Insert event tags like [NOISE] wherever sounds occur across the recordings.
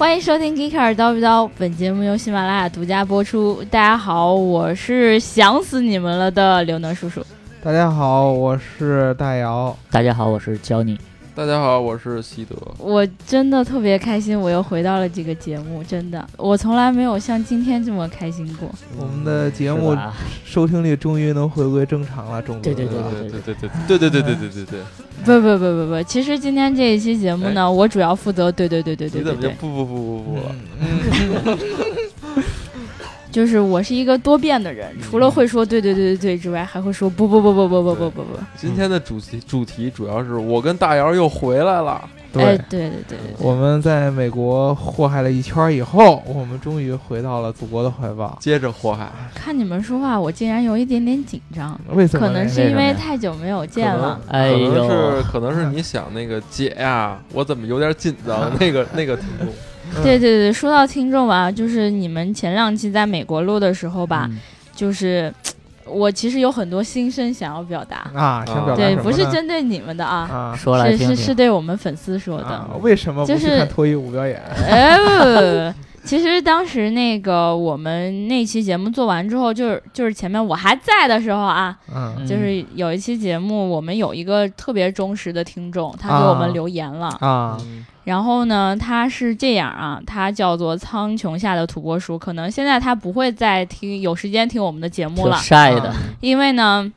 欢迎收听《Geeker 叨不叨》，本节目由喜马拉雅独家播出。大家好，我是想死你们了的刘能叔叔。大家好，我是大姚。大家好，我是教你。大家好，我是西德。我真的特别开心，我又回到了这个节目，真的，我从来没有像今天这么开心过。我们的节目收听率终于能回归正常了，中对对对对对对对对对对对对对对。不不不不不，其实今天这一期节目呢，我主要负责对对对对对对。你怎么就不不不不不了？就是我是一个多变的人，除了会说对对对对对之外，还会说不不不不不不不不不。今天的主题主题主要是我跟大姚又回来了。对对对对，我们在美国祸害了一圈以后，我们终于回到了祖国的怀抱，接着祸害。看你们说话，我竟然有一点点紧张。为什么？可能是因为太久没有见了。哎呦，可能是可能是你想那个姐呀，我怎么有点紧张？[LAUGHS] 那个那个听众。对对对，说到听众吧，就是你们前两期在美国录的时候吧，就是我其实有很多心声想要表达啊，想表达对，不是针对你们的啊，说来是是是对我们粉丝说的。为什么不去看脱衣舞表演？哎，[LAUGHS] 其实当时那个我们那期节目做完之后，就是就是前面我还在的时候啊，就是有一期节目，我们有一个特别忠实的听众，他给我们留言了啊。然后呢，他是这样啊，他叫做苍穹下的土拨鼠，可能现在他不会再听，有时间听我们的节目了，晒的，因为呢，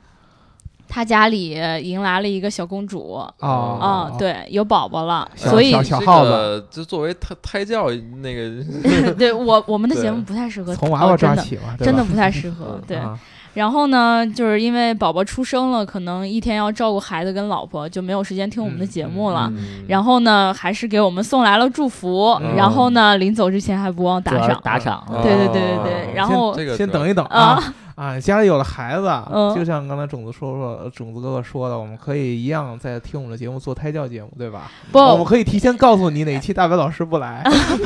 他家里迎来了一个小公主，哦，嗯，对，有宝宝了，所以小耗子就作为胎胎教那个，[LAUGHS] 对我我们的节目不太适合从娃娃抓起嘛，真的不太适合，[LAUGHS] 对。然后呢，就是因为宝宝出生了，可能一天要照顾孩子跟老婆，就没有时间听我们的节目了。然后呢，还是给我们送来了祝福。然后呢，临走之前还不忘打赏，打赏。对对对对对。然后先等一等啊。啊，家里有了孩子，就像刚才种子说说，种子哥哥说的，我们可以一样在听我们的节目做胎教节目，对吧？不，我们可以提前告诉你哪期大白老师不来，[LAUGHS]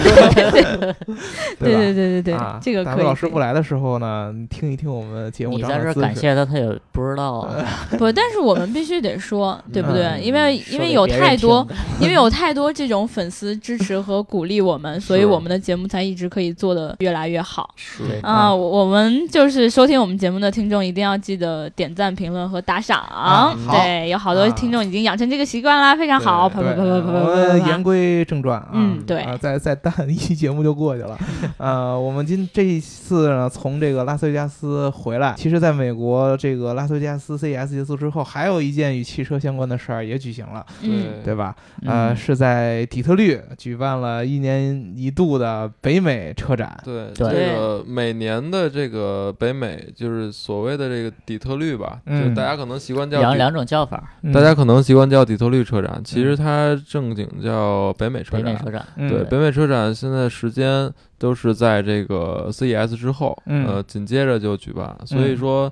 对对对对对对，这个大白老师不来的时候呢，你听一听我们节目。你在这感谢他，他也不知道啊。[LAUGHS] 不，但是我们必须得说，对不对？因为因为有太多，因为有太多这种粉丝支持和鼓励我们，所以我们的节目才一直可以做的越来越好。是啊，我们就是收听。我们节目的听众一定要记得点赞、评论和打赏。对，有好多听众已经养成这个习惯啦，非常好。啪啪啪啪啪啪。言归正传啊，嗯，对，再再 [LAUGHS] 淡一期节目就过去了。[LAUGHS] 呃，我们今这一次呢，从这个拉斯维加斯回来，其实在美国这个拉斯维加斯 CES 结束之后，还有一件与汽车相关的事儿也举行了，对对吧？呃，是在底特律举办了一年一度的北美车展。对，这个每年的这个北美。就是所谓的这个底特律吧，就大家可能习惯叫两两种叫法，大家可能习惯叫底特律车展，其实它正经叫北美车展。北美车展，对，北美车展现在时间都是在这个 CES 之后，呃，紧接着就举办。所以说，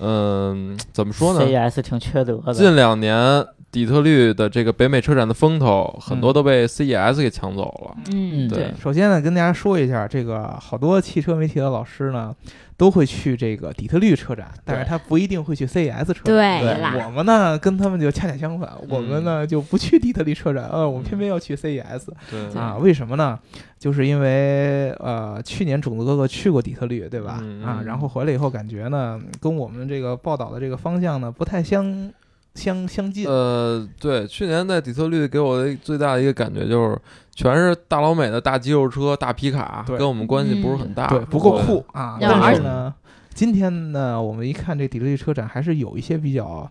嗯，怎么说呢？CES 挺缺德的。近两年底特律的这个北美车展的风头，很多都被 CES 给抢走了。嗯，对。首先呢，跟大家说一下，这个好多汽车媒体的老师呢。都会去这个底特律车展，但是他不一定会去 CES 车展。对我们呢跟他们就恰恰相反，我们呢就不去底特律车展，呃，我们偏偏要去 CES。对啊，为什么呢？就是因为呃，去年种子哥哥去过底特律，对吧？啊，然后回来以后感觉呢，跟我们这个报道的这个方向呢不太相相相近。呃，对，去年在底特律给我的最大的一个感觉就是。全是大老美的大肌肉车、大皮卡，跟我们关系不是很大，对，不够酷啊。但是呢，今天呢，我们一看这底特律车展，还是有一些比较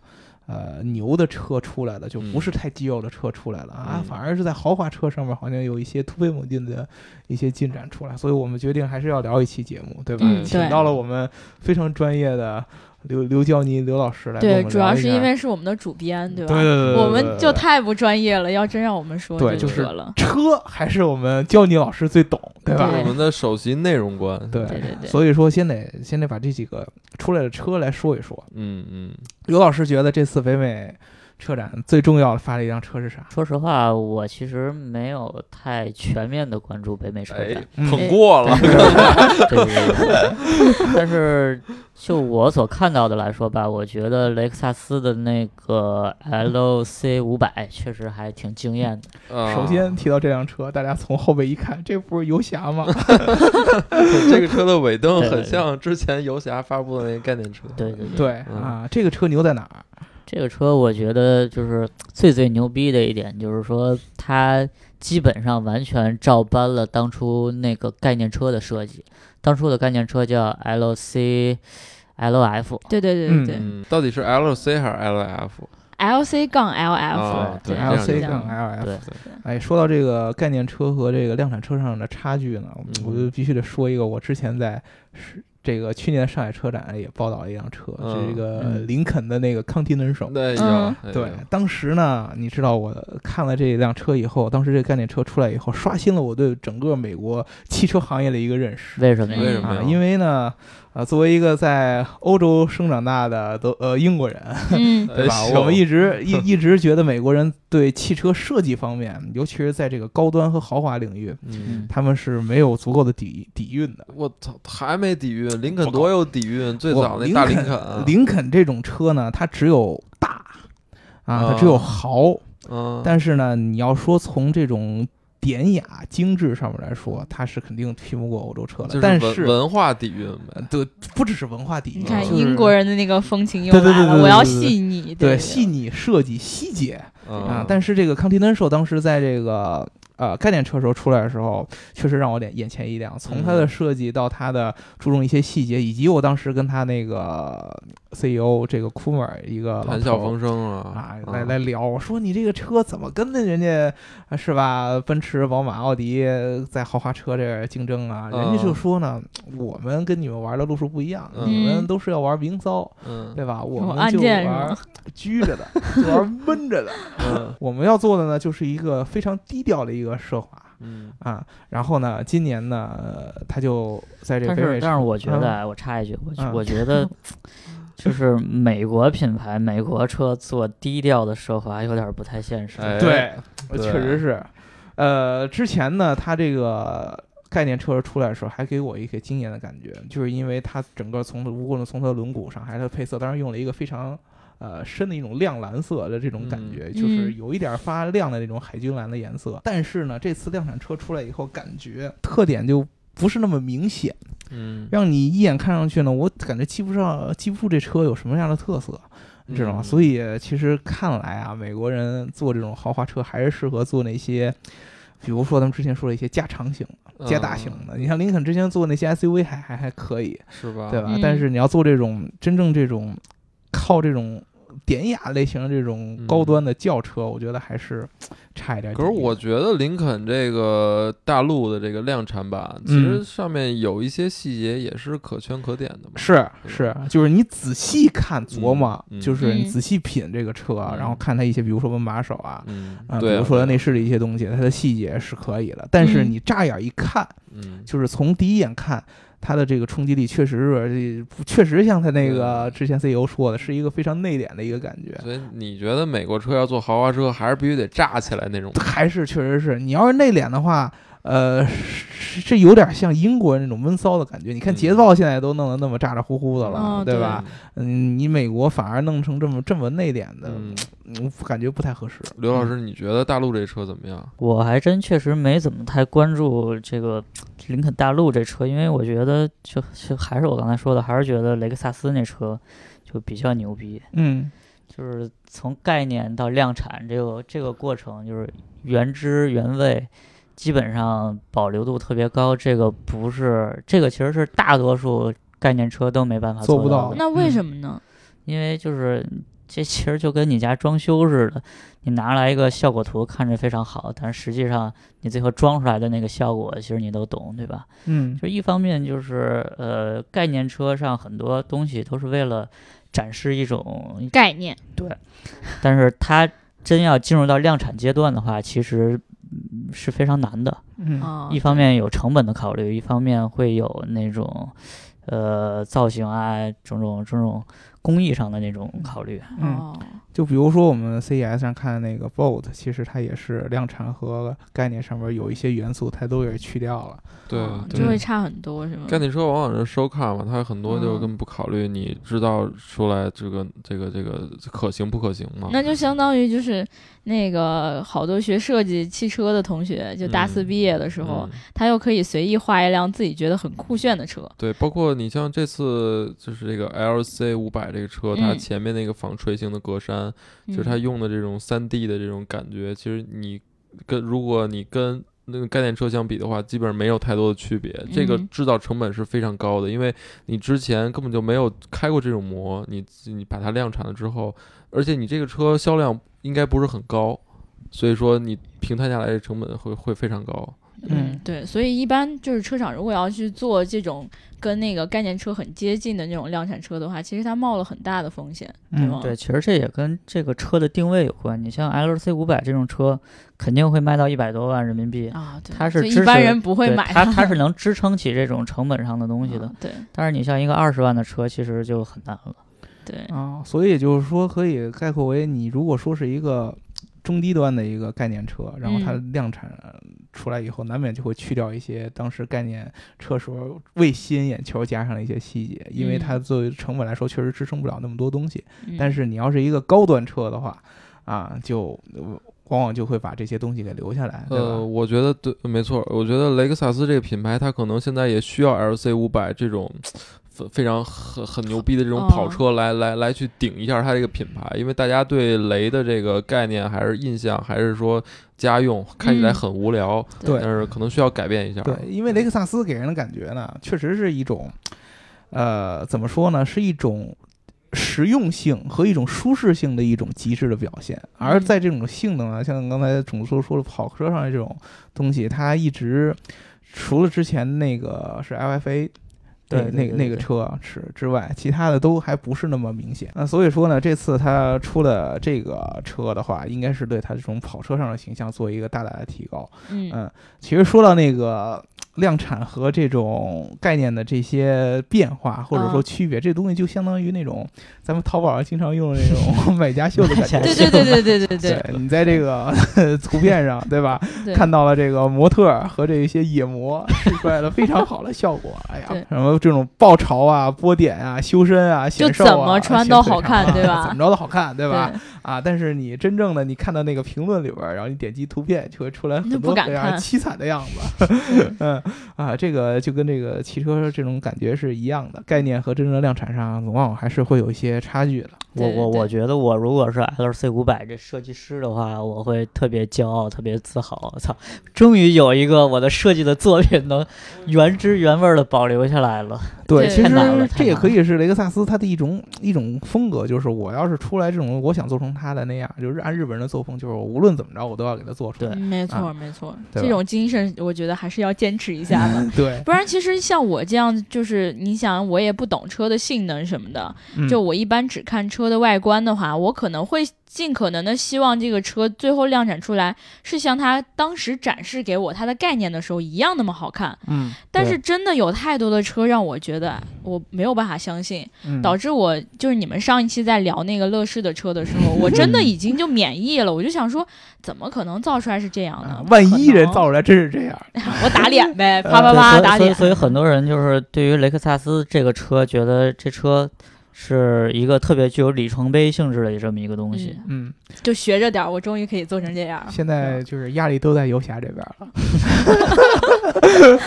呃牛的车出来的，就不是太肌肉的车出来了啊，反而是在豪华车上面好像有一些突飞猛进的一些进展出来，所以我们决定还是要聊一期节目，对吧？请到了我们非常专业的。刘刘教你刘老师来对，主要是因为是我们的主编，对吧？对对对，我们就太不专业了。要真让我们说，对，就是了。车还是我们教你老师最懂，对吧？我们的首席内容官，对对对。所以说，先得先得把这几个出来的车来说一说。嗯嗯。刘老师觉得这次北美车展最重要的发了一辆车是啥？说实话，我其实没有太全面的关注北美车展，捧过了。对对对。[LAUGHS] 但是就我所看到的来说吧，我觉得雷克萨斯的那个 LC 五百确实还挺惊艳的。首先提到这辆车，大家从后背一看，这不是游侠吗？[LAUGHS] 这个车的尾灯很像之前游侠发布的那个概念车。对对对啊，这个车牛在哪儿？这个车我觉得就是最最牛逼的一点，就是说它基本上完全照搬了当初那个概念车的设计。当初的概念车叫 L C L F。对对对对对。到底是 L C 还是 L F？L C 杠 L F。对，L C 杠 L F。对。哎，说到这个概念车和这个量产车上的差距呢，我就必须得说一个，我之前在是。这个去年上海车展也报道了一辆车，是这个林肯的那个 Continental。对，对，当时呢，你知道我看了这辆车以后，当时这概念车出来以后，刷新了我对整个美国汽车行业的一个认识。为什么？为什么？因为呢。啊，作为一个在欧洲生长大的德呃英国人，[LAUGHS] 对吧？我们一直 [LAUGHS] 一一直觉得美国人对汽车设计方面，尤其是在这个高端和豪华领域，他们是没有足够的底底蕴的。我操，还没底蕴？林肯多有底蕴？最早那大林肯，林肯这种车呢，它只有大啊，它只有豪，但是呢，你要说从这种。典雅精致上面来说，它是肯定拼不过欧洲车的。但是文化底蕴，对，不只是文化底蕴。你看英国人的那个风情又来了，我要细腻，对细腻设计细节啊。但是这个 Continental 当时在这个。呃，概念车时候出来的时候，确实让我眼眼前一亮。从它的设计到它的注重一些细节，以及我当时跟他那个 CEO 这个库莫尔一个谈笑风生啊啊，来来聊，我说你这个车怎么跟那人家是吧？奔驰、宝马、奥迪在豪华车这竞争啊？人家就说呢，我们跟你们玩的路数不一样，你们都是要玩明骚，对吧？我们就玩拘着的，[LAUGHS] 就玩闷着的。我们要做的呢，就是一个非常低调的一个。奢华，嗯啊，然后呢，今年呢，他就在这个。但是，但是我觉得，我插一句，我我觉得，就是美国品牌、美国车做低调的奢华，有点不太现实。对，确实是。呃，之前呢，它这个概念车出来的时候，还给我一个惊艳的感觉，就是因为它整个从无论从它的轮毂上，还是它的配色，当然用了一个非常。呃，深的一种亮蓝色的这种感觉，就是有一点发亮的那种海军蓝的颜色。但是呢，这次量产车出来以后，感觉特点就不是那么明显，嗯，让你一眼看上去呢，我感觉记不上记不住这车有什么样的特色，你知道吗？所以其实看来啊，美国人做这种豪华车还是适合做那些，比如说咱们之前说的一些加长型的、加大型的。你像林肯之前做那些 SUV 还还还可以，是吧？对吧？但是你要做这种真正这种。靠这种典雅类型的这种高端的轿车，我觉得还是差一点。可是我觉得林肯这个大陆的这个量产版，其实上面有一些细节也是可圈可点的嘛。是是，就是你仔细看琢磨，就是你仔细品这个车，然后看它一些，比如说门把手啊，啊，比如说内饰的一些东西，它的细节是可以的。但是你乍眼一看，嗯，就是从第一眼看。它的这个冲击力确实是，确实像他那个之前 CEO 说的，是一个非常内敛的一个感觉。所以你觉得美国车要做豪华车，还是必须得炸起来那种？还是确实是，你要是内敛的话。呃，是有点像英国人那种闷骚的感觉。你看捷豹现在都弄得那么咋咋呼呼的了，对吧？嗯，你美国反而弄成这么这么内敛的，我感觉不太合适。刘老师，你觉得大陆这车怎么样？我还真确实没怎么太关注这个林肯大陆这车，因为我觉得就就还是我刚才说的，还是觉得雷克萨斯那车就比较牛逼。嗯，就是从概念到量产这个这个过程，就是原汁原味。基本上保留度特别高，这个不是这个，其实是大多数概念车都没办法做不到。那为什么呢？因为就是这其实就跟你家装修似的，你拿来一个效果图看着非常好，但实际上你最后装出来的那个效果，其实你都懂，对吧？嗯，就一方面就是呃，概念车上很多东西都是为了展示一种概念，对。但是它真要进入到量产阶段的话，其实。是非常难的，嗯，一方面有成本的考虑，一方面会有那种，呃，造型啊，种种种种工艺上的那种考虑。嗯。就比如说我们 CES 上看的那个 Bolt，其实它也是量产和概念上面有一些元素，它都给去掉了。对，就会差很多，是吗？概念车往往是收看嘛，它有很多就根本不考虑，你知道出来这个这个这个可行不可行嘛？那就相当于就是那个好多学设计汽车的同学，就大四毕业的时候，他又可以随意画一辆自己觉得很酷炫的车。对，包括你像这次就是这个 LC 五百这个车，它前面那个纺锤形的格栅。就是它用的这种三 D 的这种感觉，其实你跟如果你跟那个概念车相比的话，基本上没有太多的区别。这个制造成本是非常高的，因为你之前根本就没有开过这种模，你你把它量产了之后，而且你这个车销量应该不是很高，所以说你平摊下来的成本会会非常高。嗯，对，所以一般就是车厂如果要去做这种跟那个概念车很接近的那种量产车的话，其实它冒了很大的风险，对吗？对，其实这也跟这个车的定位有关。你像 L C 五百这种车，肯定会卖到一百多万人民币啊，它是一般人不会买，它它是能支撑起这种成本上的东西的。对，但是你像一个二十万的车，其实就很难了。对啊，所以就是说，可以概括为，你如果说是一个。中低端的一个概念车，然后它量产出来以后，难免就会去掉一些当时概念车时候为吸引眼球加上的一些细节，因为它作为成本来说，确实支撑不了那么多东西。但是你要是一个高端车的话，啊，就往往就会把这些东西给留下来。呃，我觉得对，没错，我觉得雷克萨斯这个品牌，它可能现在也需要 LC 五百这种。非常很很牛逼的这种跑车来来来去顶一下它这个品牌，因为大家对雷的这个概念还是印象还是说家用，看起来很无聊，对，但是可能需要改变一下。对，因为雷克萨斯给人的感觉呢，确实是一种，呃，怎么说呢，是一种实用性和一种舒适性的一种极致的表现。而在这种性能啊，像刚才总说说的跑车上的这种东西，它一直除了之前那个是 LFA。对，那个那个车是之外，其他的都还不是那么明显。那所以说呢，这次他出了这个车的话，应该是对他这种跑车上的形象做一个大大的提高。嗯，其实说到那个。量产和这种概念的这些变化或者说区别，这东西就相当于那种咱们淘宝上经常用的那种 [LAUGHS] 买家秀的感觉。对对对对对对对。你在这个 [LAUGHS] 图片上，对吧？看到了这个模特和这些野模试出来了非常好的效果。哎呀，什么这种爆潮啊、波点啊、修身啊、显瘦啊，怎么穿都好看，对吧？怎么着都好看，对吧？啊，但是你真正的你看到那个评论里边，然后你点击图片，就会出来很多非常凄惨的样子。[LAUGHS] 嗯。啊，这个就跟这个汽车这种感觉是一样的，概念和真正的量产上，往往还是会有一些差距的。我我我觉得，我如果是 L C 五百这设计师的话，我会特别骄傲，特别自豪。我操，终于有一个我的设计的作品能原汁原味的保留下来了。对，其实这也可以是雷克萨斯它的一种一种风格，就是我要是出来这种，我想做成它的那样，就是按日本人的作风，就是我无论怎么着，我都要给他做出来。没错，没错，这种精神我觉得还是要坚持一下的。[LAUGHS] 对，不然其实像我这样，就是你想，我也不懂车的性能什么的，就我一般只看车的外观的话，我可能会。尽可能的希望这个车最后量产出来是像它当时展示给我它的概念的时候一样那么好看。嗯，但是真的有太多的车让我觉得我没有办法相信，导致我就是你们上一期在聊那个乐视的车的时候，[LAUGHS] 我真的已经就免疫了。我就想说，怎么可能造出来是这样呢？万一人造出来真是这样，[LAUGHS] 我打脸呗，[LAUGHS] 啪啪啪打脸。所以很多人就是对于雷克萨斯这个车，觉得这车。是一个特别具有里程碑性质的这么一个东西，嗯，就学着点，我终于可以做成这样。现在就是压力都在游侠这边了，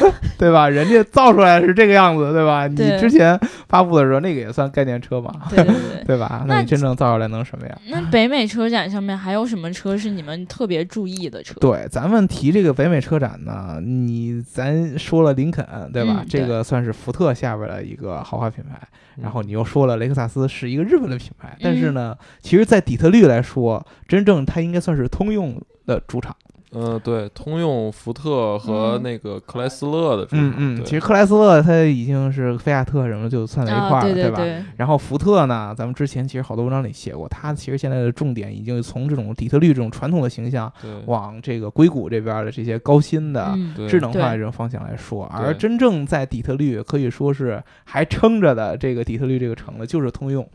[LAUGHS] [LAUGHS] 对吧？人家造出来是这个样子，对吧？你之前发布的时候，那个也算概念车嘛，对对对，[LAUGHS] 对吧？那你真正造出来能什么样？那北美车展上面还有什么车是你们特别注意的车？对，咱们提这个北美车展呢，你咱说了林肯，对吧？这个算是福特下边的一个豪华品牌。然后你又说了雷克萨斯是一个日本的品牌，但是呢，其实，在底特律来说，真正它应该算是通用的主场。嗯，对，通用、福特和那个克莱斯勒的，嗯嗯，其实克莱斯勒它已经是菲亚特什么就算在一块儿了，对吧？然后福特呢，咱们之前其实好多文章里写过，它其实现在的重点已经从这种底特律这种传统的形象，往这个硅谷这边的这些高新的智能化这种方向来说，而真正在底特律可以说是还撑着的这个底特律这个城呢，就是通用。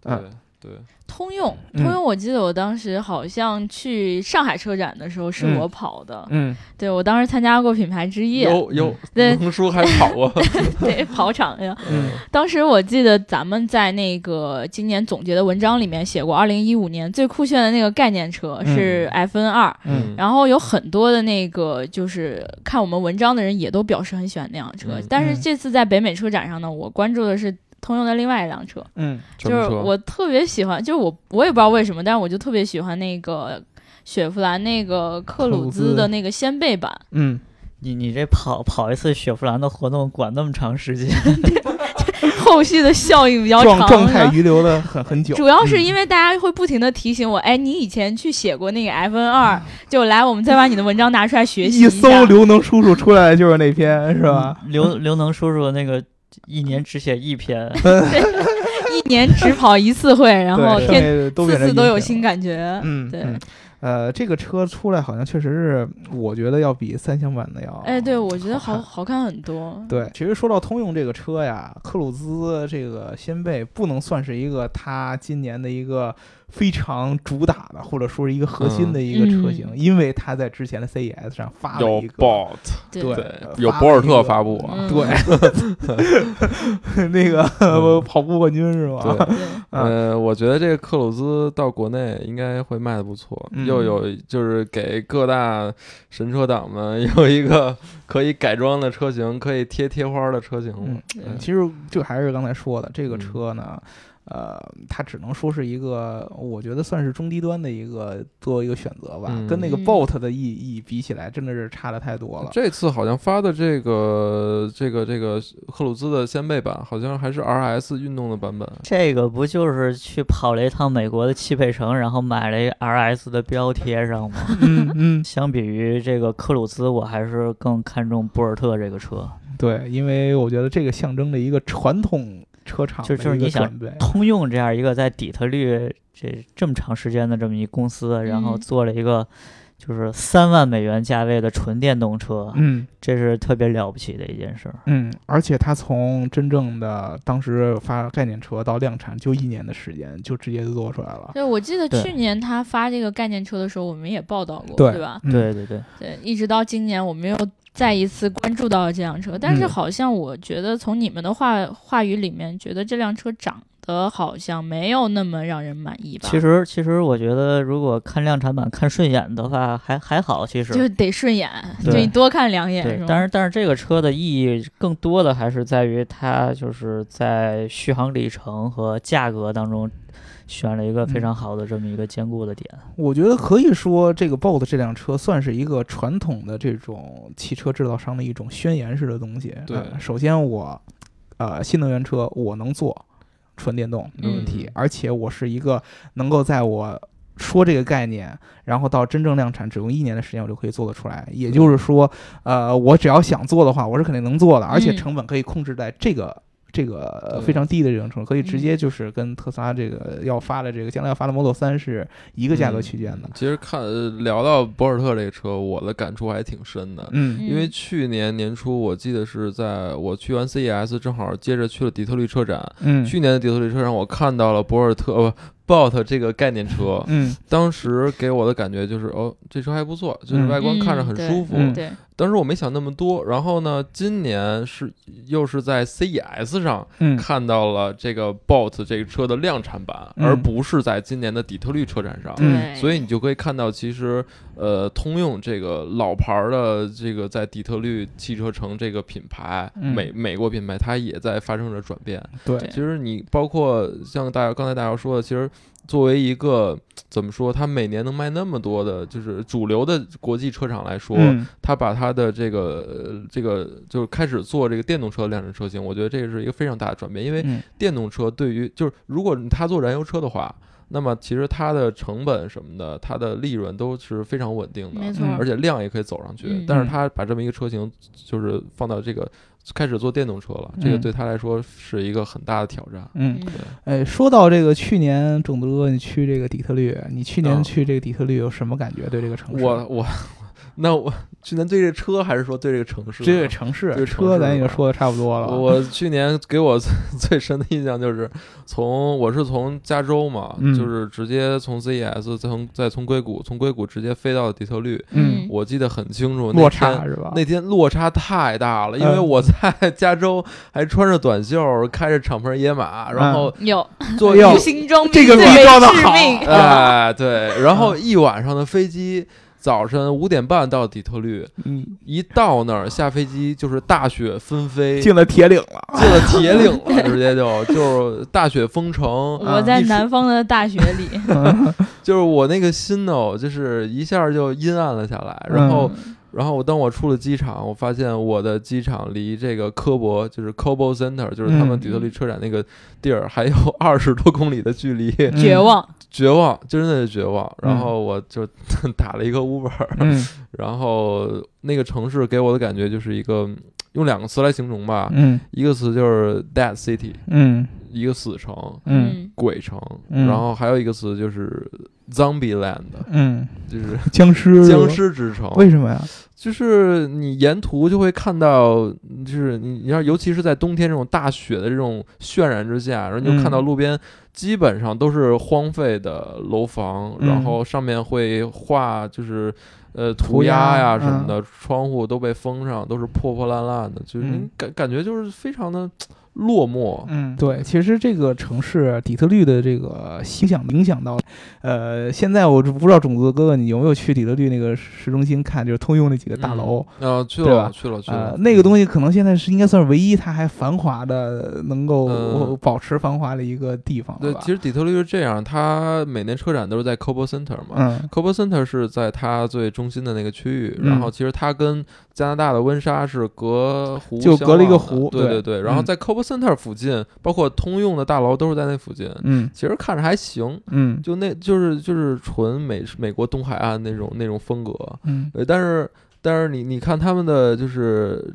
对对。通用，通用，我记得我当时好像去上海车展的时候是我跑的，嗯，对我当时参加过品牌之夜，有有，对，能叔还跑过，[LAUGHS] 对，跑场呀。嗯，当时我记得咱们在那个今年总结的文章里面写过，二零一五年最酷炫的那个概念车是 F N 二，嗯，然后有很多的那个就是看我们文章的人也都表示很喜欢那辆车，但是这次在北美车展上呢，我关注的是。通用的另外一辆车，嗯，就是我特别喜欢，就是我我也不知道为什么，但是我就特别喜欢那个雪佛兰那个克鲁兹的那个掀背版。嗯，你你这跑跑一次雪佛兰的活动管那么长时间，[LAUGHS] 后续的效应比较长，状态遗留的很很久。主要是因为大家会不停的提醒我，哎，你以前去写过那个 F N 二，就来我们再把你的文章拿出来学习一搜刘能叔叔出来就是那篇，是吧？刘刘能叔叔那个。一年只写一篇，[LAUGHS] 一年只跑一次会，然后天次次都有新感觉。嗯，对。呃，这个车出来好像确实是，我觉得要比三厢版的要哎，对我觉得好好看很多。对，其实说到通用这个车呀，克鲁兹这个掀背不能算是一个它今年的一个。非常主打的，或者说是一个核心的一个车型，因为它在之前的 CES 上发了一个，对，有博尔特发布，对，[LAUGHS] 那个 [LAUGHS] 跑步冠军是吧？对，[LAUGHS] 呃，我觉得这个克鲁兹到国内应该会卖的不错，又有就是给各大神车党们有一个可以改装的车型，可以贴贴花的车型。嗯，其实这还是刚才说的这个车呢。呃，它只能说是一个，我觉得算是中低端的一个做一个选择吧，跟那个 Bolt 的意义比起来，真的是差的太多了。这次好像发的这个这个这个赫鲁兹的掀背版，好像还是 RS 运动的版本。这个不就是去跑了一趟美国的汽配城，然后买了一 RS 的标贴上吗？[LAUGHS] 嗯嗯。相比于这个克鲁兹，我还是更看重博尔特这个车。对，因为我觉得这个象征着一个传统。车厂就就是你想通用这样一个在底特律这这么长时间的这么一公司，然后做了一个就是三万美元价位的纯电动车，嗯，这是特别了不起的一件事儿，嗯，而且它从真正的当时发概念车到量产就一年的时间，就直接就做出来了。对，我记得去年他发这个概念车的时候，我们也报道过，对吧？对对对对，一直到今年，我们又。再一次关注到了这辆车，但是好像我觉得从你们的话话语里面，觉得这辆车长得好像没有那么让人满意吧？其实，其实我觉得如果看量产版看顺眼的话，还还好。其实就得顺眼，就你多看两眼。对，但是但是这个车的意义更多的还是在于它就是在续航里程和价格当中。选了一个非常好的这么一个兼顾的点，我觉得可以说这个 Bolt 这辆车算是一个传统的这种汽车制造商的一种宣言式的东西。对，首先我，呃，新能源车我能做纯电动没问题，而且我是一个能够在我说这个概念，然后到真正量产只用一年的时间我就可以做得出来。也就是说，呃，我只要想做的话，我是肯定能做的，而且成本可以控制在这个。这个非常低的这种程度，可以直接就是跟特斯拉这个要发的这个将来要发的 Model 三是一个价格区间的。其实看聊到博尔特这个车，我的感触还挺深的。嗯，因为去年年初，我记得是在我去完 CES，正好接着去了底特律车展。嗯，去年的底特律车展，我看到了博尔特。Bolt 这个概念车，嗯，当时给我的感觉就是，哦，这车还不错，就是外观看着很舒服。对，当时我没想那么多。然后呢，今年是又是在 CES 上看到了这个 Bolt 这个车的量产版，而不是在今年的底特律车展上。所以你就可以看到，其实呃，通用这个老牌的这个在底特律汽车城这个品牌，美美国品牌，它也在发生着转变。对，其实你包括像大家刚才大家说的，其实。作为一个怎么说，它每年能卖那么多的，就是主流的国际车厂来说，它把它的这个这个就是开始做这个电动车的量产车型，我觉得这个是一个非常大的转变。因为电动车对于就是如果它做燃油车的话，那么其实它的成本什么的，它的利润都是非常稳定的，没错，而且量也可以走上去。但是它把这么一个车型就是放到这个。开始做电动车了，这个对他来说是一个很大的挑战。嗯，哎，说到这个，去年种子哥你去这个底特律，你去年去这个底特律有什么感觉？对这个城市？我我那我去年对这车还是说对这个城市？对这个城市，车咱已经说的差不多了。我去年给我 [LAUGHS] 最深的印象就是，从我是从加州嘛，就是直接从 CES 再从再从硅谷，从硅谷直接飞到底特律。嗯，我记得很清楚，落差是吧？那天落差太大了，因为我在加州还穿着短袖，开着敞篷野马，然后有做有新装，这个比较的好。哎，对，然后一晚上的飞机。早晨五点半到底特律，嗯，一到那儿下飞机就是大雪纷飞，进了铁岭了，进了铁岭了，[LAUGHS] 直接就就是大雪封城。我在南方的大雪里，[LAUGHS] 就是我那个心呢，就是一下就阴暗了下来。然后，然后我当我出了机场，我发现我的机场离这个科博，就是 Cobo Center，就是他们底特律车展那个地儿，还有 [LAUGHS] 二十多公里的距离，绝望。[LAUGHS] 绝望，真的是绝望。然后我就 [LAUGHS] 打了一个 Uber，然后那个城市给我的感觉就是一个用两个词来形容吧，一个词就是 Dead City，一个死城，鬼城。然后还有一个词就是 Zombie Land，嗯，就是僵尸僵尸之城。为什么呀？就是你沿途就会看到，就是你你要尤其是在冬天这种大雪的这种渲染之下，然后你就看到路边基本上都是荒废的楼房，然后上面会画就是呃涂鸦呀什么的，窗户都被封上，都是破破烂烂的，就是你感感觉就是非常的。落寞，嗯，对，其实这个城市底特律的这个影响影响到，呃，现在我不知道种子哥哥你有没有去底特律那个市中心看，就是通用那几个大楼，啊，去了，去了，去了，那个东西可能现在是应该算是唯一它还繁华的，能够保持繁华的一个地方。对，其实底特律是这样，它每年车展都是在 Cobo Center 嘛，嗯，Cobo Center 是在它最中心的那个区域，然后其实它跟加拿大的温莎是隔湖，就隔了一个湖，对对对，然后在 Cobo Center 附近，包括通用的大楼都是在那附近。嗯，其实看着还行。嗯，就那就是就是纯美美国东海岸那种那种风格。嗯，但是但是你你看他们的就是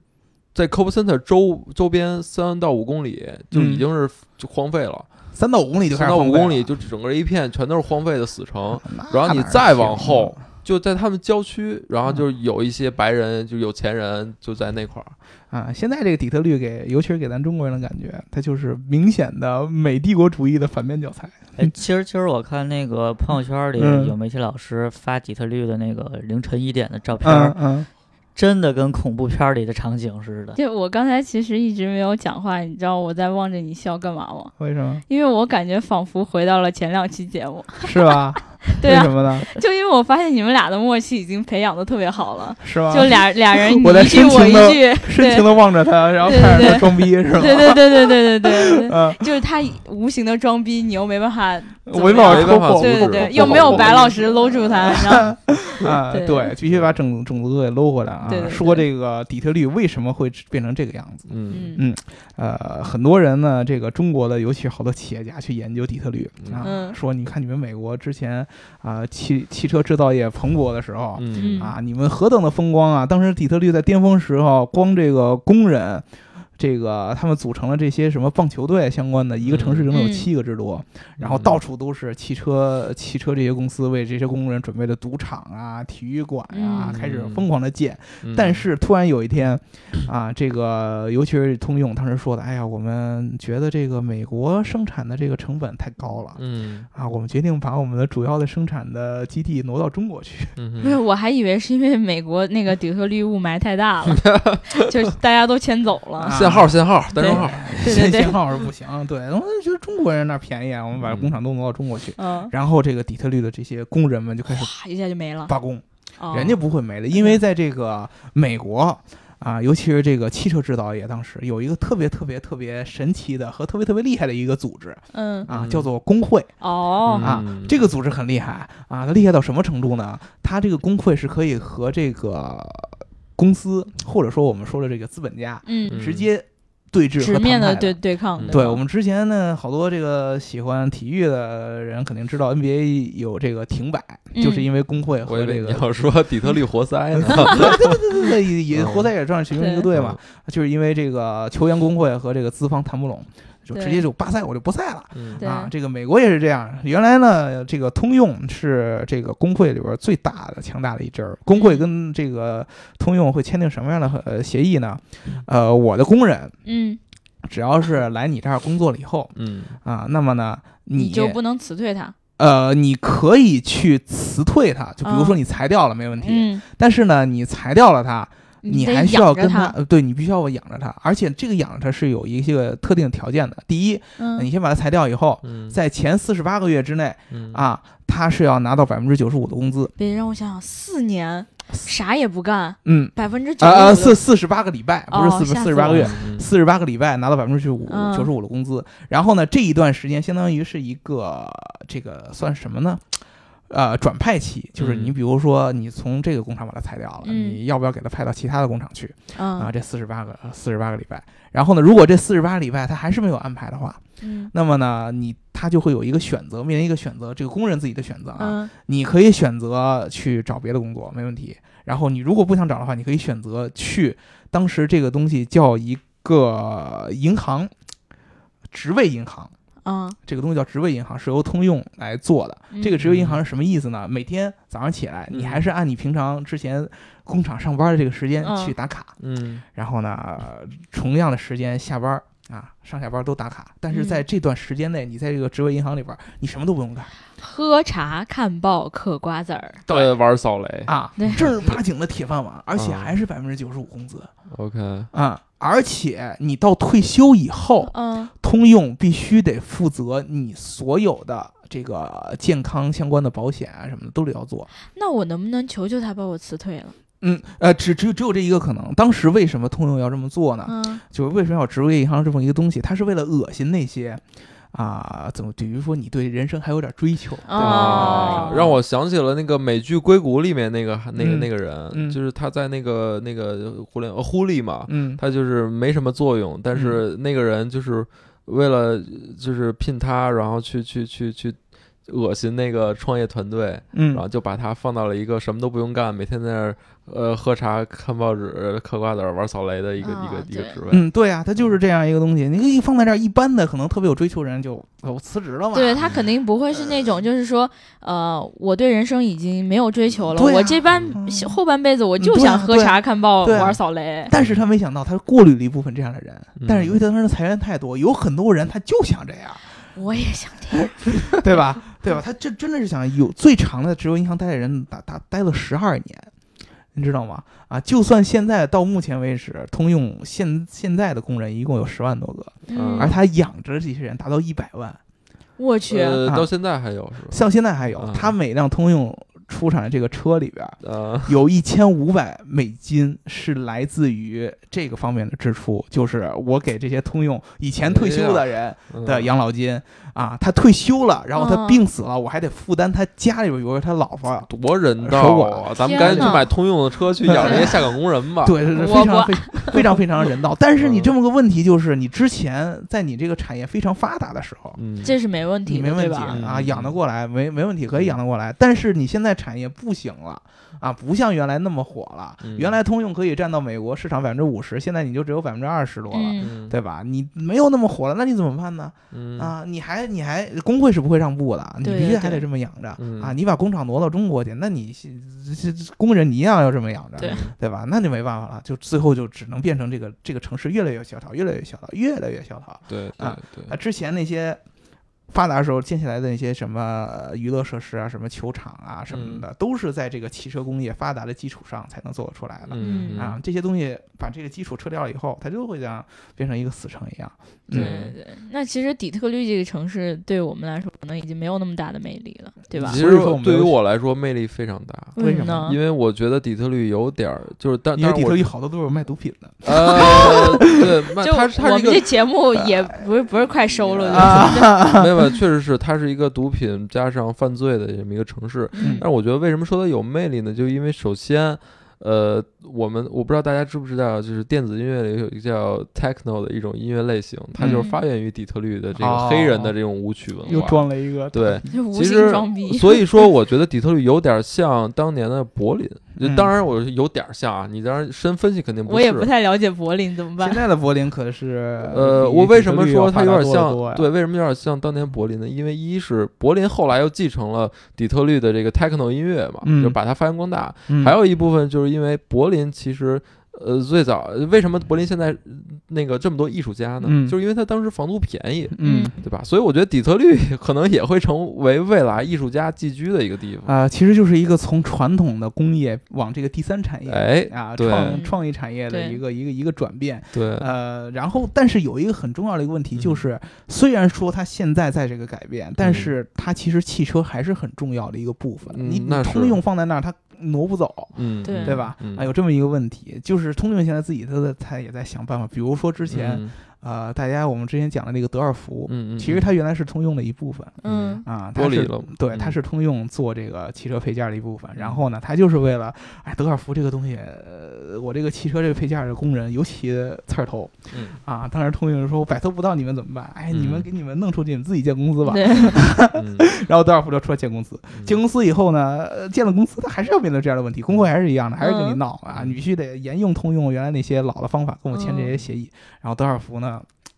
在 Cobo Center 周周边三到五公里就已经是就荒废了。三到五公里就三到五公里就整个一片全都是荒废的死城。然后你再往后。就在他们郊区，然后就有一些白人，就有钱人就在那块儿啊。现在这个底特律给，尤其是给咱中国人的感觉，它就是明显的美帝国主义的反面教材。哎，其实其实我看那个朋友圈里有媒体老师发底特律的那个凌晨一点的照片，嗯，真的跟恐怖片里的场景似的。就我刚才其实一直没有讲话，你知道我在望着你笑干嘛吗？为什么？因为我感觉仿佛回到了前两期节目，是吧？[LAUGHS] 对啊，什么呢？就因为我发现你们俩的默契已经培养的特别好了，是吧？就俩俩人 [LAUGHS] 你一句我一句，深情的望着他，然后看着他装逼，是吧？对对对对对对对，嗯，就是他无形的装逼，你又没办法，没办法对对对，又没有白老师搂住他，[LAUGHS] 然后啊，对，必须把种种子给搂回来啊！说这个底特律为什么会变成这个样子？嗯嗯，呃，很多人呢，这个中国的，尤其好多企业家去研究底特律啊，说你看你们美国之前。啊，汽汽车制造业蓬勃的时候，嗯啊，你们何等的风光啊！当时底特律在巅峰时候，光这个工人。这个他们组成了这些什么棒球队相关的一个城市，整整有七个之多，然后到处都是汽车，汽车这些公司为这些工人准备的赌场啊、体育馆啊，开始疯狂的建。但是突然有一天，啊，这个尤其是通用当时说的，哎呀，我们觉得这个美国生产的这个成本太高了，嗯，啊，我们决定把我们的主要的生产的基地挪到中国去。不是，我还以为是因为美国那个底特律雾霾太大了，[LAUGHS] 就大家都迁走了。号限号单双号，限 [LAUGHS] 限号是不行。对，我们觉得中国人那便宜啊，我们把工厂都挪到中国去。嗯，然后这个底特律的这些工人们就开始一下就没了罢工。人家不会没了，因为在这个美国啊，尤其是这个汽车制造业，当时有一个特别特别特别神奇的和特别特别厉害的一个组织。嗯啊，叫做工会。哦啊，这个组织很厉害啊，它厉害到什么程度呢？它这个工会是可以和这个公司，或者说我们说的这个资本家，嗯，直接。对峙直面的对对抗，对我们之前呢，好多这个喜欢体育的人肯定知道 NBA 有这个停摆，就是因为工会和这个。你要说底特律活塞呢？[LAUGHS] 对对对对对，也活塞也算是其中一个队嘛，就是因为这个球员工会和这个资方谈不拢。就直接就罢赛，我就不赛了。啊，这个美国也是这样。原来呢，这个通用是这个工会里边最大的、强大的一支儿。工会跟这个通用会签订什么样的呃协议呢？呃，我的工人，嗯，只要是来你这儿工作了以后，嗯啊，那么呢，你就不能辞退他。呃，你可以去辞退他，就比如说你裁掉了没问题，但是呢，你裁掉了他，你还需要跟他，对你必须要养着他，而且这个养着他是有一些个特定条件的。第一，你先把他裁掉以后，在前四十八个月之内，啊，他是要拿到百分之九十五的工资。别让我想想，四年。啥也不干，嗯，百分之九啊四四十八个礼拜，不是四四十八个月，四十八个礼拜拿到百分之九五九十五的工资。然后呢，这一段时间相当于是一个这个算什么呢？呃，转派期，就是你比如说你从这个工厂把它裁掉了，你要不要给他派到其他的工厂去？啊，这四十八个四十八个礼拜。然后呢，如果这四十八个礼拜他还是没有安排的话，嗯，那么呢，你他就会有一个选择，面临一个选择，这个工人自己的选择啊，你可以选择去找别的工作，没问题。然后你如果不想找的话，你可以选择去当时这个东西叫一个银行，职位银行啊，这个东西叫职位银行，是由通用来做的。这个职位银行是什么意思呢？每天早上起来，你还是按你平常之前工厂上班的这个时间去打卡，嗯，然后呢，同样的时间下班啊，上下班都打卡。但是在这段时间内，你在这个职位银行里边，你什么都不用干。喝茶、看报、嗑瓜子儿，对，玩扫雷啊，正儿八经的铁饭碗，[LAUGHS] 而且还是百分之九十五工资。OK，啊，而且你到退休以后，嗯，通用必须得负责你所有的这个健康相关的保险啊什么的都得要做。那我能不能求求他把我辞退了？嗯，呃，只只有只有这一个可能。当时为什么通用要这么做呢？嗯，就是为什么要职业银行这么一个东西？它是为了恶心那些。啊，怎么？比如说，你对人生还有点追求，对吧？让我想起了那个美剧《硅谷》里面那个那个那个人，就是他在那个那个互联呃互利嘛，嗯，他就是没什么作用，但是那个人就是为了就是聘他，然后去去去去恶心那个创业团队，嗯，然后就把他放到了一个什么都不用干，每天在那儿。呃，喝茶、看报纸、嗑瓜子、玩扫雷的一个一个一个职位。嗯，对啊，他就是这样一个东西。你可以放在这儿，一般的可能特别有追求人就我辞职了嘛。对他肯定不会是那种，就是说，呃，我对人生已经没有追求了，我这半后半辈子我就想喝茶、看报、玩扫雷。但是他没想到，他过滤了一部分这样的人。但是由于他当时裁员太多，有很多人他就想这样。我也想这样，[LAUGHS] 对吧？对吧？他这真的是想有最长的直邮银行待的人，打打待了十二年。你知道吗？啊，就算现在到目前为止，通用现现在的工人一共有十万多个，而他养着这些人达到一百万。我去，到现在还有是吧？像现在还有，他每辆通用出产的这个车里边，有一千五百美金是来自于这个方面的支出，就是我给这些通用以前退休的人的养老金。啊，他退休了，然后他病死了，我还得负担他家里边，比如说他老婆，多人道啊！咱们赶紧去买通用的车，去养这些下岗工人吧。[LAUGHS] 对，非常非非常非常人道。但是你这么个问题就是，你之前在你这个产业非常发达的时候，这是没问题，没问题啊，养得过来，没没问题，可以养得过来。但是你现在产业不行了啊，不像原来那么火了。原来通用可以占到美国市场百分之五十，现在你就只有百分之二十多了，对吧？你没有那么火了，那你怎么办呢？啊，你还。你还工会是不会让步的，你必须还得这么养着啊！你把工厂挪到中国去，那你这工人你一样要这么养着，对吧？那就没办法了，就最后就只能变成这个这个城市越来越萧条，越来越萧条，越来越萧条。对啊，对啊，之前那些。发达时候建起来的那些什么娱乐设施啊，什么球场啊什么的，都是在这个汽车工业发达的基础上才能做得出来的。啊，这些东西把这个基础撤掉了以后，它就会像变成一个死城一样。对对对。那其实底特律这个城市对我们来说，可能已经没有那么大的魅力了，对吧？其实对于我来说，魅力非常大。为什么？因为我觉得底特律有点儿，就是但因为底特律好多都是卖毒品的。呃，对，[LAUGHS] 就我们这节目也不是不是快收了，[LAUGHS] 没有确实是它。是一个毒品加上犯罪的这么一个城市，但是我觉得为什么说它有魅力呢？就因为首先，呃，我们我不知道大家知不知道，就是电子音乐里有一个叫 techno 的一种音乐类型，它就是发源于底特律的这个黑人的这种舞曲文化。又装了一个对，其实所以说我觉得底特律有点像当年的柏林，当然我有点像啊，你当然深分析肯定不是。我也不太了解柏林怎么办？现在的柏林可是呃，我为什么说它有点像？对，为什么有点像当年柏林呢？因为一是柏林后来又继承了底特律的这个 techno 音乐嘛，就把它发扬光大。还有一部分就是因为柏林其实。呃，最早为什么柏林现在那个这么多艺术家呢？嗯，就是因为他当时房租便宜，嗯，对吧？所以我觉得底特律可能也会成为未来艺术家寄居的一个地方啊。其实就是一个从传统的工业往这个第三产业，哎啊，创创意产业的一个一个一个转变。对，呃，然后但是有一个很重要的一个问题，就是虽然说它现在在这个改变，但是它其实汽车还是很重要的一个部分。你通用放在那儿，它。挪不走，嗯，对对吧？啊，有这么一个问题，就是通用现在自己他在他也在想办法，比如说之前。呃，大家我们之前讲的那个德尔福，嗯嗯，其实它原来是通用的一部分，嗯。啊，它是对，它是通用做这个汽车配件的一部分。然后呢，它就是为了，哎，德尔福这个东西，呃，我这个汽车这个配件的工人尤其刺儿头，嗯。啊，当时通用说，我摆脱不到你们怎么办？哎，你们给你们弄出去，你们自己建公司吧。[LAUGHS] 然后德尔福就出来建公司，建公司以后呢，建了公司，他还是要面对这样的问题，工会还是一样的，还是跟你闹啊，你必须得沿用通用原来那些老的方法，跟我签这些协议。然后德尔福呢？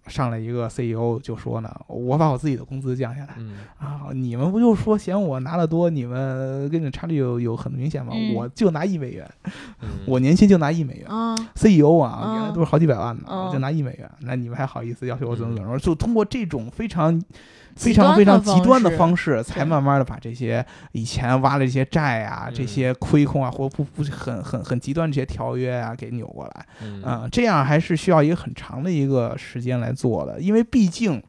上来一个 CEO 就说呢，我把我自己的工资降下来，啊，你们不就说嫌我拿的多，你们跟你差距有有很明显吗？我就拿一美元，[LAUGHS] 我年薪就拿一美元，CEO 啊，原来都是好几百万呢，就拿一美元，那你们还好意思要求我怎么怎么？就通过这种非常。非常非常极端的方式，才慢慢的把这些以前挖的这些债啊、这些亏空啊，或不不很很很极端这些条约啊，给扭过来。嗯，这样还是需要一个很长的一个时间来做的，因为毕竟。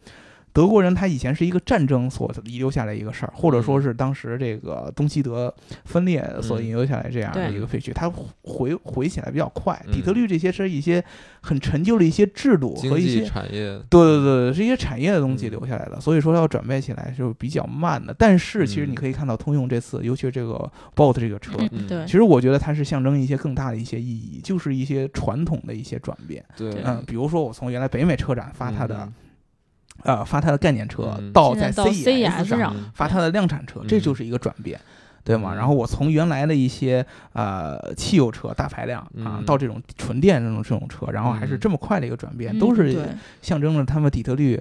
德国人他以前是一个战争所遗留下来一个事儿，或者说是当时这个东西德分裂所遗留下来这样的一个废墟，它回回起来比较快。底特律这些是一些很陈旧的一些制度和一些产业，对对对，是一些产业的东西留下来的，所以说要转变起来就比较慢的。但是其实你可以看到通用这次，尤其是这个 Bolt 这个车，对，其实我觉得它是象征一些更大的一些意义，就是一些传统的一些转变。对，嗯，比如说我从原来北美车展发它的。呃，发它的概念车到在 CES 上发它的量产车，这就是一个转变，对吗？然后我从原来的一些呃汽油车大排量啊，到这种纯电这种这种车，然后还是这么快的一个转变，都是象征着他们底特律，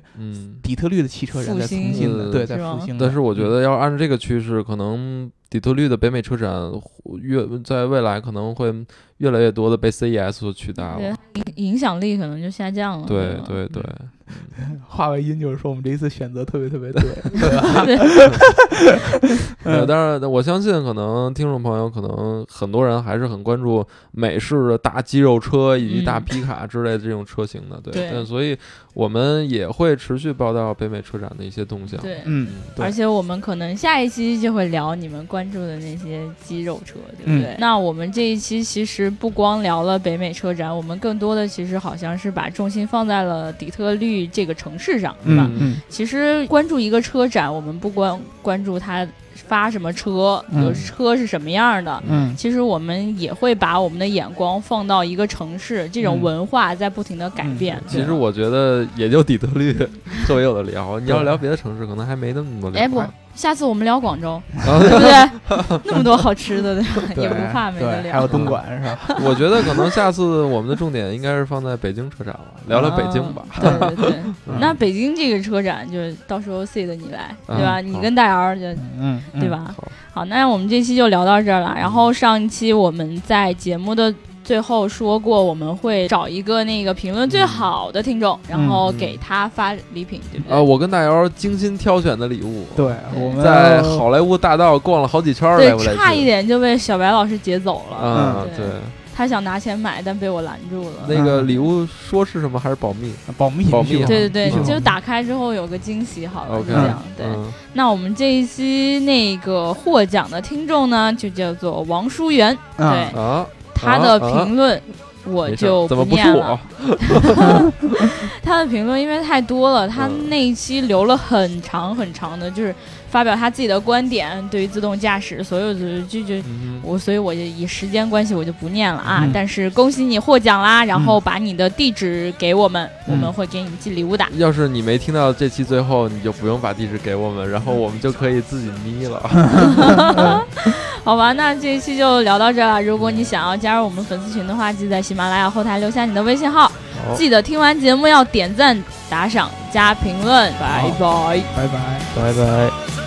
底特律的汽车人在重新的对在复兴。但是我觉得要按照这个趋势，可能底特律的北美车展越在未来可能会越来越多的被 CES 所取代了，影影响力可能就下降了。对对对。话外音就是说，我们这一次选择特别特别对，[LAUGHS] 呃，[LAUGHS] 但是，我相信可能听众朋友可能很多人还是很关注美式的大肌肉车以及大皮卡之类的这种车型的，对，但所以我们也会持续报道北美车展的一些动向，对，嗯，而且我们可能下一期就会聊你们关注的那些肌肉车，对不对？那我们这一期其实不光聊了北美车展，我们更多的其实好像是把重心放在了底特律。这个城市上，对吧？嗯，其实关注一个车展，我们不光关注它发什么车，有车是什么样的，嗯，其实我们也会把我们的眼光放到一个城市，这种文化在不停的改变。其实我觉得也就底特律 [LAUGHS] 特别有的聊，你要聊别的城市，可能还没那么多聊。哎不。下次我们聊广州，[LAUGHS] 对不对？那么多好吃的，[LAUGHS] 也不怕没得聊。还有东莞是吧？[LAUGHS] 我觉得可能下次我们的重点应该是放在北京车展了，聊聊北京吧。对对对，那北京这个车展就到时候 C 的你来，对吧？你跟大姚就，嗯，对吧？好，那我们这期就聊到这儿了。然后上一期我们在节目的。最后说过，我们会找一个那个评论最好的听众，然后给他发礼品，对不对？呃，我跟大姚精心挑选的礼物，对，我们在好莱坞大道逛了好几圈儿，对，差一点就被小白老师劫走了。嗯，对，他想拿钱买，但被我拦住了。那个礼物说是什么？还是保密？保密，保密。对对对，就打开之后有个惊喜，好了，这样。对，那我们这一期那个获奖的听众呢，就叫做王淑媛，对啊。他的评论我就不念了。[LAUGHS] 他的评论因为太多了，他那一期留了很长很长的，就是发表他自己的观点，对于自动驾驶所有的就就我，所以我就以时间关系我就不念了啊。但是恭喜你获奖啦，然后把你的地址给我们，我们会给你寄礼物的。要是你没听到这期最后，你就不用把地址给我们，然后我们就可以自己眯了。[LAUGHS] 好吧，那这一期就聊到这了。如果你想要加入我们粉丝群的话，记得在喜马拉雅后台留下你的微信号。记得听完节目要点赞、打赏、加评论。拜拜，拜拜，拜拜。